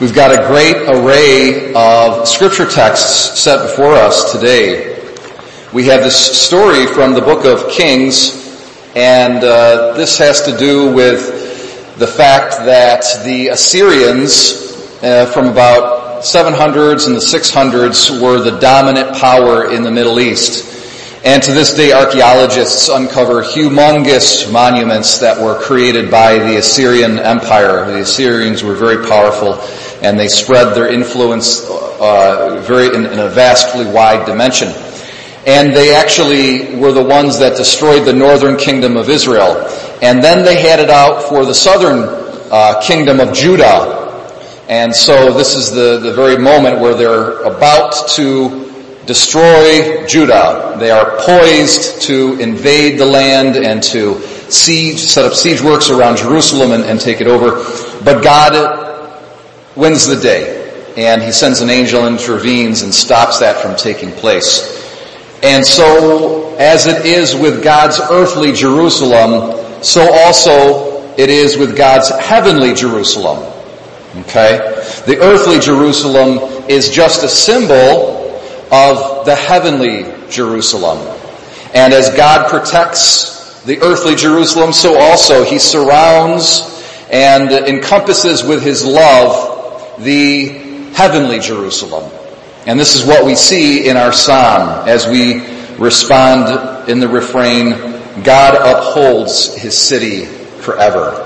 We've got a great array of scripture texts set before us today. We have this story from the book of Kings, and uh, this has to do with the fact that the Assyrians, uh, from about 700s and the 600s, were the dominant power in the Middle East. And to this day, archaeologists uncover humongous monuments that were created by the Assyrian Empire. The Assyrians were very powerful and they spread their influence uh, very in, in a vastly wide dimension. And they actually were the ones that destroyed the northern kingdom of Israel. And then they had it out for the southern uh, kingdom of Judah. And so this is the, the very moment where they're about to destroy Judah. They are poised to invade the land and to siege, set up siege works around Jerusalem and, and take it over. But God wins the day. And he sends an angel and intervenes and stops that from taking place. And so, as it is with God's earthly Jerusalem, so also it is with God's heavenly Jerusalem. Okay? The earthly Jerusalem is just a symbol of the heavenly Jerusalem. And as God protects the earthly Jerusalem, so also He surrounds and encompasses with His love the heavenly Jerusalem. And this is what we see in our psalm as we respond in the refrain, God upholds His city forever.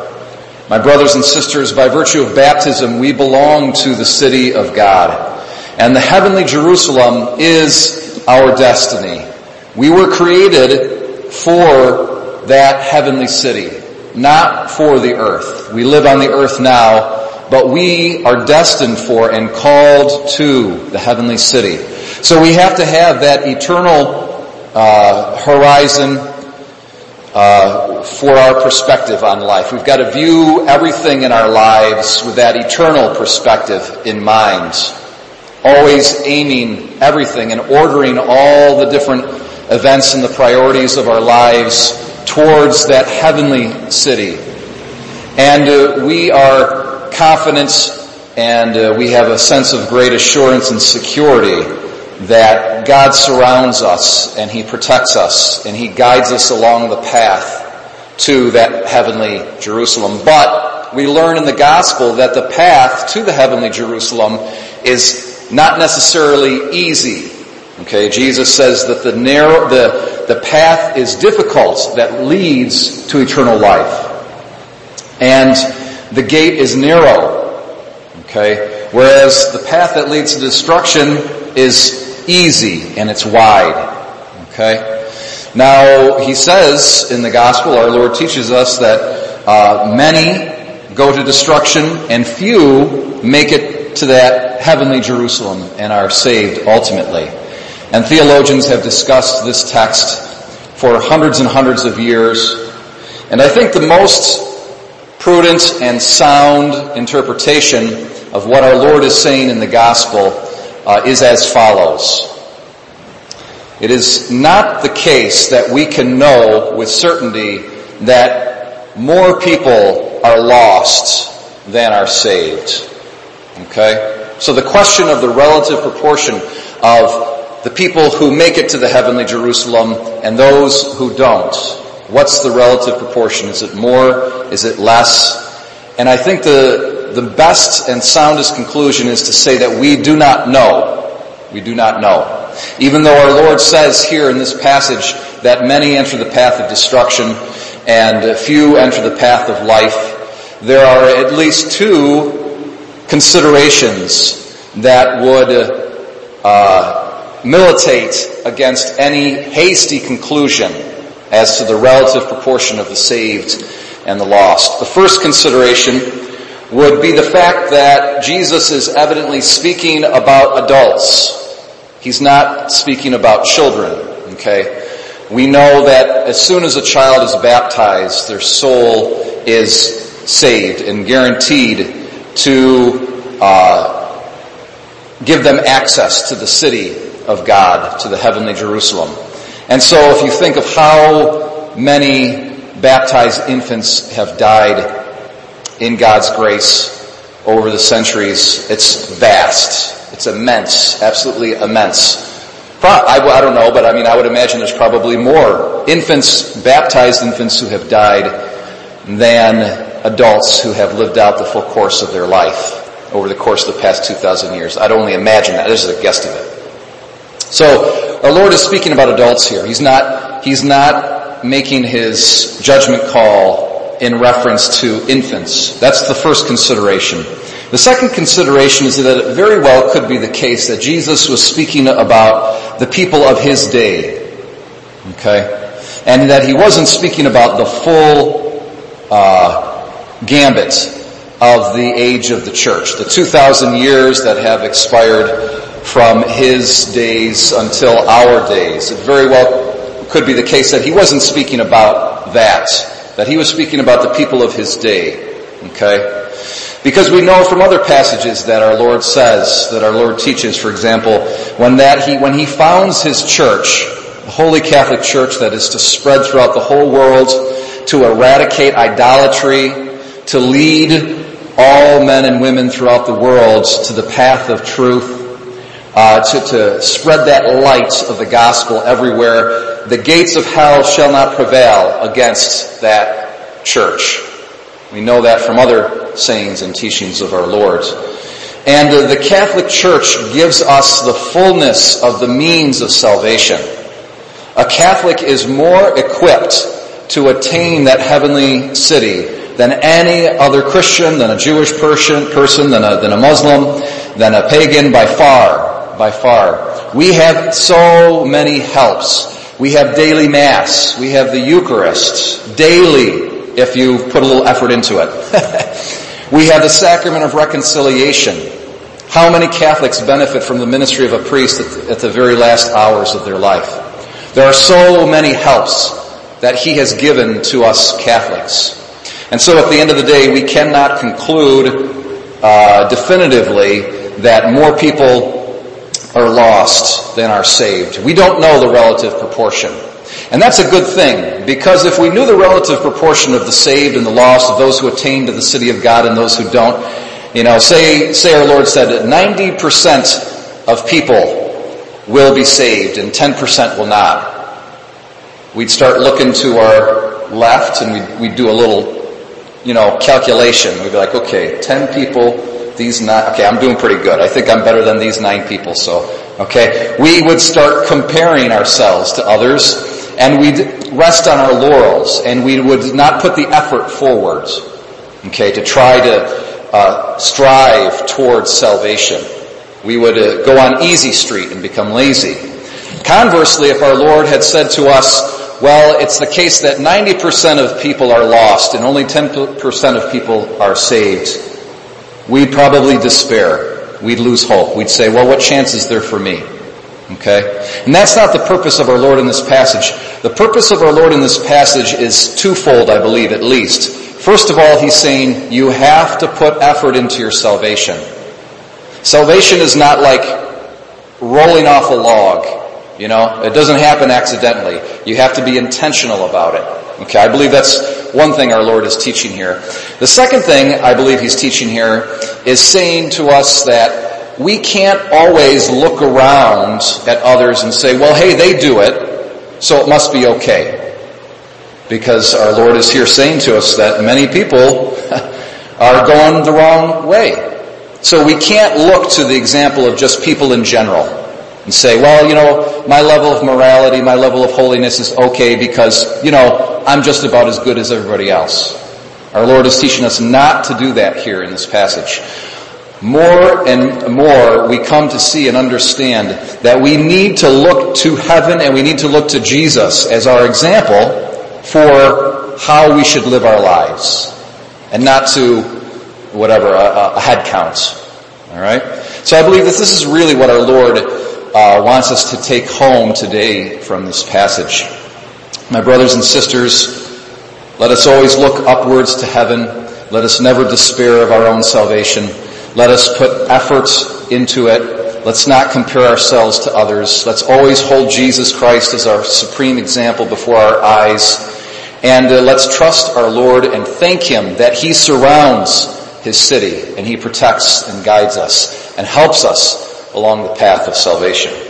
My brothers and sisters, by virtue of baptism, we belong to the city of God. And the heavenly Jerusalem is our destiny. We were created for that heavenly city, not for the earth. We live on the earth now, but we are destined for and called to the heavenly city. So we have to have that eternal uh, horizon uh, for our perspective on life. We've got to view everything in our lives with that eternal perspective in mind always aiming everything and ordering all the different events and the priorities of our lives towards that heavenly city. And uh, we are confident and uh, we have a sense of great assurance and security that God surrounds us and He protects us and He guides us along the path to that heavenly Jerusalem. But we learn in the gospel that the path to the heavenly Jerusalem is not necessarily easy. Okay, Jesus says that the narrow, the, the path is difficult that leads to eternal life. And the gate is narrow. Okay, whereas the path that leads to destruction is easy and it's wide. Okay, now he says in the gospel, our Lord teaches us that uh, many go to destruction and few make it to that heavenly Jerusalem and are saved ultimately. And theologians have discussed this text for hundreds and hundreds of years. And I think the most prudent and sound interpretation of what our Lord is saying in the gospel uh, is as follows. It is not the case that we can know with certainty that more people are lost than are saved. Okay? So the question of the relative proportion of the people who make it to the heavenly Jerusalem and those who don't. What's the relative proportion? Is it more? Is it less? And I think the, the best and soundest conclusion is to say that we do not know. We do not know. Even though our Lord says here in this passage that many enter the path of destruction and few enter the path of life, there are at least two considerations that would uh, militate against any hasty conclusion as to the relative proportion of the saved and the lost. The first consideration would be the fact that Jesus is evidently speaking about adults. He's not speaking about children, okay? We know that as soon as a child is baptized, their soul is saved and guaranteed to uh, give them access to the city of God, to the heavenly Jerusalem. And so if you think of how many baptized infants have died in God's grace over the centuries. It's vast. It's immense. Absolutely immense. I, don't know, but I mean, I would imagine there's probably more infants, baptized infants who have died than adults who have lived out the full course of their life over the course of the past 2,000 years. I'd only imagine that. This is a guesstimate. So, our Lord is speaking about adults here. He's not, he's not making his judgment call in reference to infants. That's the first consideration. The second consideration is that it very well could be the case that Jesus was speaking about the people of his day. Okay? And that he wasn't speaking about the full uh, gambit of the age of the church, the 2,000 years that have expired from his days until our days. It very well could be the case that he wasn't speaking about that, that he was speaking about the people of his day. Okay? Because we know from other passages that our Lord says, that our Lord teaches, for example, when that he, when he founds his church, the Holy Catholic Church that is to spread throughout the whole world, to eradicate idolatry, to lead all men and women throughout the world to the path of truth, uh, to, to spread that light of the gospel everywhere. The gates of hell shall not prevail against that church. We know that from other sayings and teachings of our Lord. And the Catholic Church gives us the fullness of the means of salvation. A Catholic is more equipped to attain that heavenly city than any other Christian, than a Jewish person, person than, a, than a Muslim, than a pagan by far, by far. We have so many helps. We have daily mass. We have the Eucharist daily if you put a little effort into it. we have the sacrament of reconciliation. How many Catholics benefit from the ministry of a priest at the, at the very last hours of their life? There are so many helps that he has given to us Catholics. And so at the end of the day, we cannot conclude uh, definitively that more people are lost than are saved. We don't know the relative proportion. And that's a good thing, because if we knew the relative proportion of the saved and the lost, of those who attain to the city of God and those who don't, you know, say, say our Lord said that 90% of people will be saved and 10% will not. We'd start looking to our left and we'd, we'd do a little, you know, calculation. We'd be like, okay, 10 people, these nine, okay, I'm doing pretty good. I think I'm better than these nine people, so, okay. We would start comparing ourselves to others and we'd rest on our laurels and we would not put the effort forward, okay, to try to uh, strive towards salvation. We would uh, go on easy street and become lazy. Conversely, if our Lord had said to us, well, it's the case that 90% of people are lost and only 10% of people are saved, we'd probably despair. We'd lose hope. We'd say, well, what chance is there for me? Okay? And that's not the purpose of our Lord in this passage. The purpose of our Lord in this passage is twofold, I believe, at least. First of all, He's saying you have to put effort into your salvation. Salvation is not like rolling off a log. You know, it doesn't happen accidentally. You have to be intentional about it. Okay, I believe that's one thing our Lord is teaching here. The second thing I believe He's teaching here is saying to us that we can't always look around at others and say, well, hey, they do it, so it must be okay. Because our Lord is here saying to us that many people are going the wrong way. So we can't look to the example of just people in general and say, well, you know, my level of morality, my level of holiness is okay because, you know, I'm just about as good as everybody else. Our Lord is teaching us not to do that here in this passage more and more we come to see and understand that we need to look to heaven and we need to look to Jesus as our example for how we should live our lives and not to whatever, a, a head count. All right? So I believe that this is really what our Lord uh, wants us to take home today from this passage. My brothers and sisters, let us always look upwards to heaven. Let us never despair of our own salvation. Let us put effort into it. Let's not compare ourselves to others. Let's always hold Jesus Christ as our supreme example before our eyes. And uh, let's trust our Lord and thank Him that He surrounds His city, and He protects and guides us and helps us along the path of salvation.